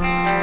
Bye.